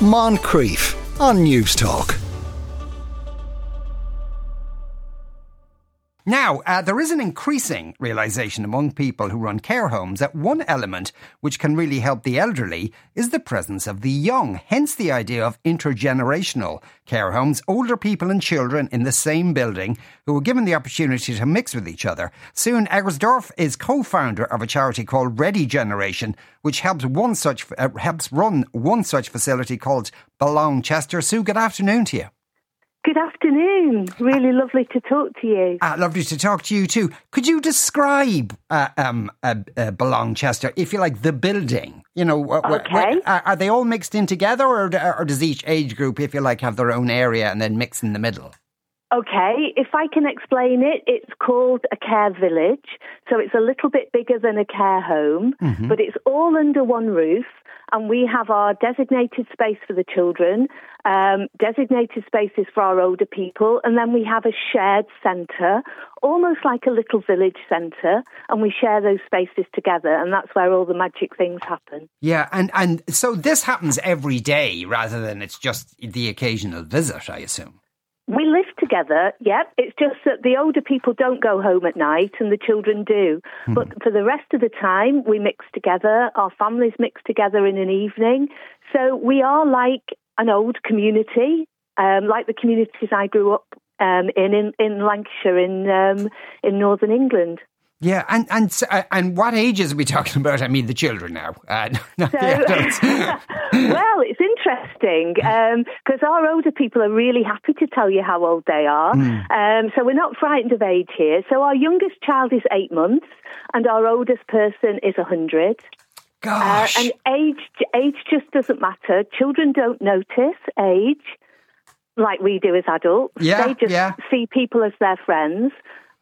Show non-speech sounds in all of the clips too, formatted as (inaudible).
Moncrieff on News Talk. Now, uh, there is an increasing realization among people who run care homes that one element which can really help the elderly is the presence of the young. Hence the idea of intergenerational care homes, older people and children in the same building who are given the opportunity to mix with each other. Soon, Egersdorff is co-founder of a charity called Ready Generation, which helps one such uh, helps run one such facility called Belong Chester. Sue, good afternoon to you. Good afternoon. Really lovely to talk to you. Uh, lovely to talk to you too. Could you describe uh, um, uh, uh, Belong Chester, if you like, the building? You know, okay. are they all mixed in together, or, or does each age group, if you like, have their own area and then mix in the middle? Okay, if I can explain it, it's called a care village. So it's a little bit bigger than a care home, mm-hmm. but it's all under one roof and we have our designated space for the children, um, designated spaces for our older people, and then we have a shared centre, almost like a little village centre, and we share those spaces together, and that's where all the magic things happen. Yeah, and, and so this happens every day rather than it's just the occasional visit, I assume. We live together, yep. It's just that the older people don't go home at night and the children do. Mm-hmm. But for the rest of the time, we mix together. Our families mix together in an evening. So we are like an old community, um, like the communities I grew up um, in, in, in Lancashire, in, um, in northern England. Yeah, and and uh, and what ages are we talking (laughs) about? I mean, the children now. Uh, (laughs) no, so, yeah, (laughs) well, it's interesting because um, our older people are really happy to tell you how old they are. Mm. Um, so we're not frightened of age here. So our youngest child is eight months, and our oldest person is a hundred. Gosh, uh, and age age just doesn't matter. Children don't notice age like we do as adults. Yeah, they just yeah. see people as their friends.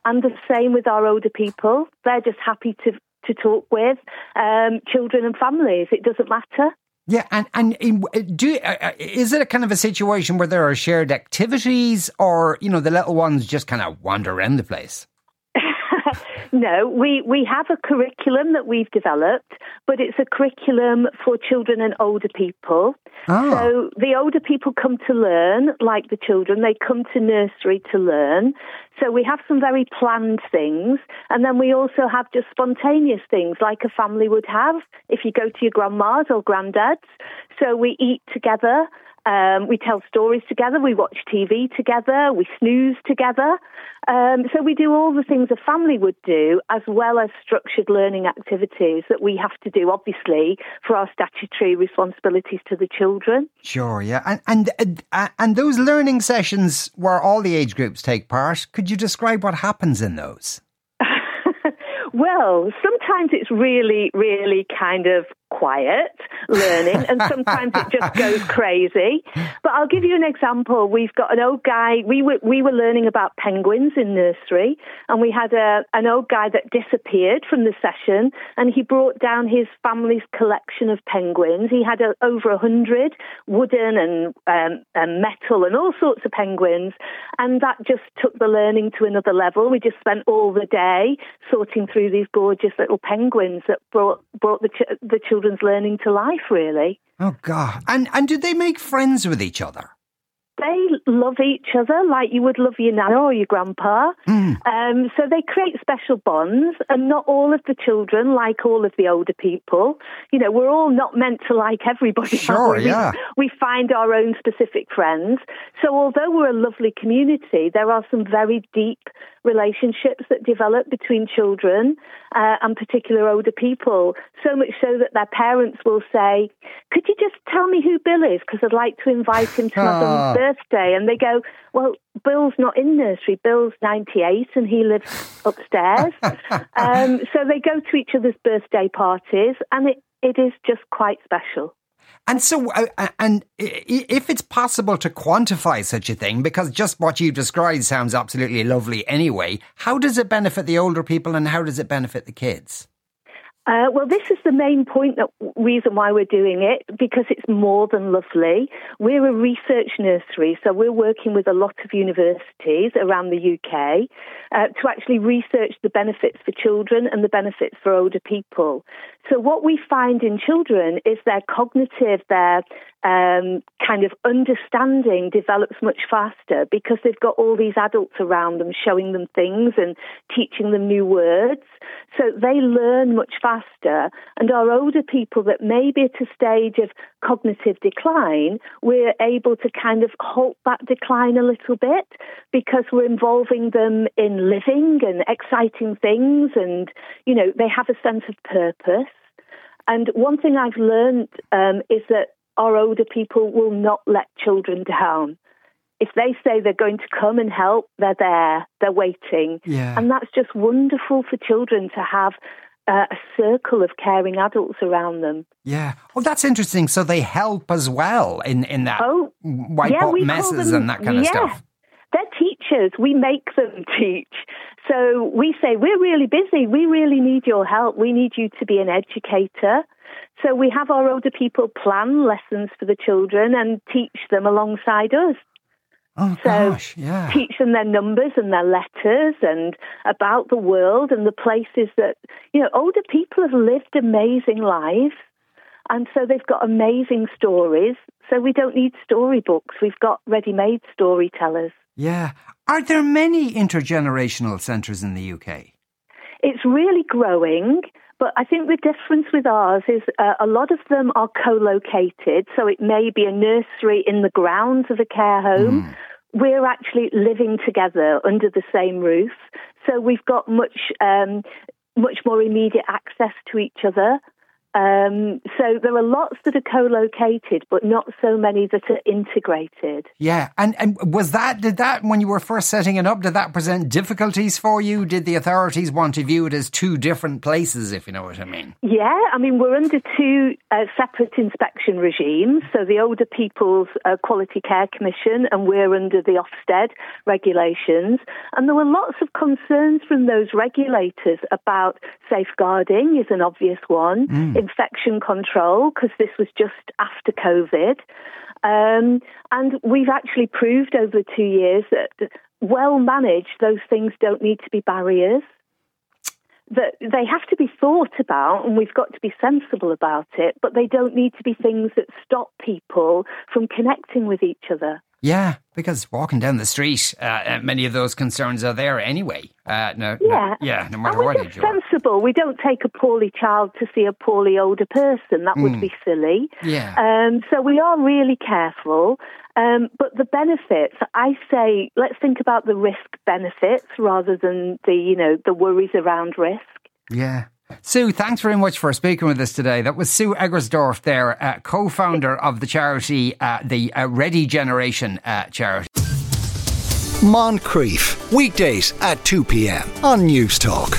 And the same with our older people. They're just happy to, to talk with um, children and families. It doesn't matter. Yeah, and and do uh, uh, is it a kind of a situation where there are shared activities, or you know the little ones just kind of wander around the place? No, we, we have a curriculum that we've developed, but it's a curriculum for children and older people. Oh. So the older people come to learn, like the children, they come to nursery to learn. So we have some very planned things, and then we also have just spontaneous things like a family would have if you go to your grandma's or granddad's. So we eat together. Um, we tell stories together, we watch TV together, we snooze together. Um, so we do all the things a family would do, as well as structured learning activities that we have to do, obviously, for our statutory responsibilities to the children. Sure, yeah, and and uh, and those learning sessions where all the age groups take part. Could you describe what happens in those? (laughs) well, sometimes it's really, really kind of quiet learning and sometimes it just (laughs) goes crazy. But I'll give you an example. We've got an old guy, we were, we were learning about penguins in nursery and we had a, an old guy that disappeared from the session and he brought down his family's collection of penguins. He had a, over a hundred wooden and, um, and metal and all sorts of penguins and that just took the learning to another level. We just spent all the day sorting through these gorgeous little penguins that brought, brought the, ch- the children children's learning to life, really. Oh, God. And, and did they make friends with each other? They love each other like you would love your nana or your grandpa. Mm. Um, so they create special bonds, and not all of the children like all of the older people. You know, we're all not meant to like everybody. Sure, yeah. We, (laughs) we find our own specific friends. So although we're a lovely community, there are some very deep relationships that develop between children uh, and particular older people. So much so that their parents will say, "Could you just tell me who Bill is? Because I'd like to invite him to my (laughs) birthday, and they go, "Well, Bill's not in nursery. Bill's ninety-eight, and he lives upstairs." (laughs) um, so they go to each other's birthday parties, and it, it is just quite special. And so, uh, uh and if it's possible to quantify such a thing, because just what you described sounds absolutely lovely anyway, how does it benefit the older people and how does it benefit the kids? Uh, well, this is the main point, that reason why we're doing it, because it's more than lovely. We're a research nursery, so we're working with a lot of universities around the UK uh, to actually research the benefits for children and the benefits for older people. So what we find in children is their cognitive, their um, kind of understanding develops much faster because they've got all these adults around them showing them things and teaching them new words. So they learn much faster. And our older people that may be at a stage of cognitive decline, we're able to kind of halt that decline a little bit because we're involving them in living and exciting things and, you know, they have a sense of purpose. And one thing I've learned um, is that our older people will not let children down. If they say they're going to come and help, they're there, they're waiting. Yeah. And that's just wonderful for children to have uh, a circle of caring adults around them. Yeah. Well, that's interesting. So they help as well in, in that oh, wipe yeah, up messes them, and that kind of yeah. stuff. They're teachers. We make them (laughs) teach. So we say, we're really busy. We really need your help. We need you to be an educator. So we have our older people plan lessons for the children and teach them alongside us. Oh, so gosh, yeah. teach them their numbers and their letters and about the world and the places that, you know, older people have lived amazing lives. And so they've got amazing stories. So we don't need storybooks. We've got ready made storytellers. Yeah. Are there many intergenerational centres in the UK? It's really growing. But I think the difference with ours is uh, a lot of them are co-located, so it may be a nursery in the grounds of a care home. Mm. We're actually living together under the same roof, so we've got much um, much more immediate access to each other. Um, so there are lots that are co-located, but not so many that are integrated. Yeah, and and was that did that when you were first setting it up? Did that present difficulties for you? Did the authorities want to view it as two different places, if you know what I mean? Yeah, I mean we're under two uh, separate inspection regimes. So the Older People's uh, Quality Care Commission, and we're under the Ofsted regulations. And there were lots of concerns from those regulators about safeguarding is an obvious one. Mm infection control because this was just after COVID. Um, and we've actually proved over two years that well managed, those things don't need to be barriers. That they have to be thought about, and we've got to be sensible about it, but they don't need to be things that stop people from connecting with each other. Yeah, because walking down the street, uh, uh, many of those concerns are there anyway. Uh, no, yeah, no, yeah, no matter what age sensible. We don't take a poorly child to see a poorly older person. That would Mm. be silly. Yeah. Um, so we are really careful. Um, but the benefits, I say, let's think about the risk benefits rather than the, you know, the worries around risk. Yeah. Sue, thanks very much for speaking with us today. That was Sue Egersdorff there, uh, co-founder of the charity, uh, the uh, Ready Generation uh, charity. Moncrieff, weekdays at 2 p.m. on News Talk.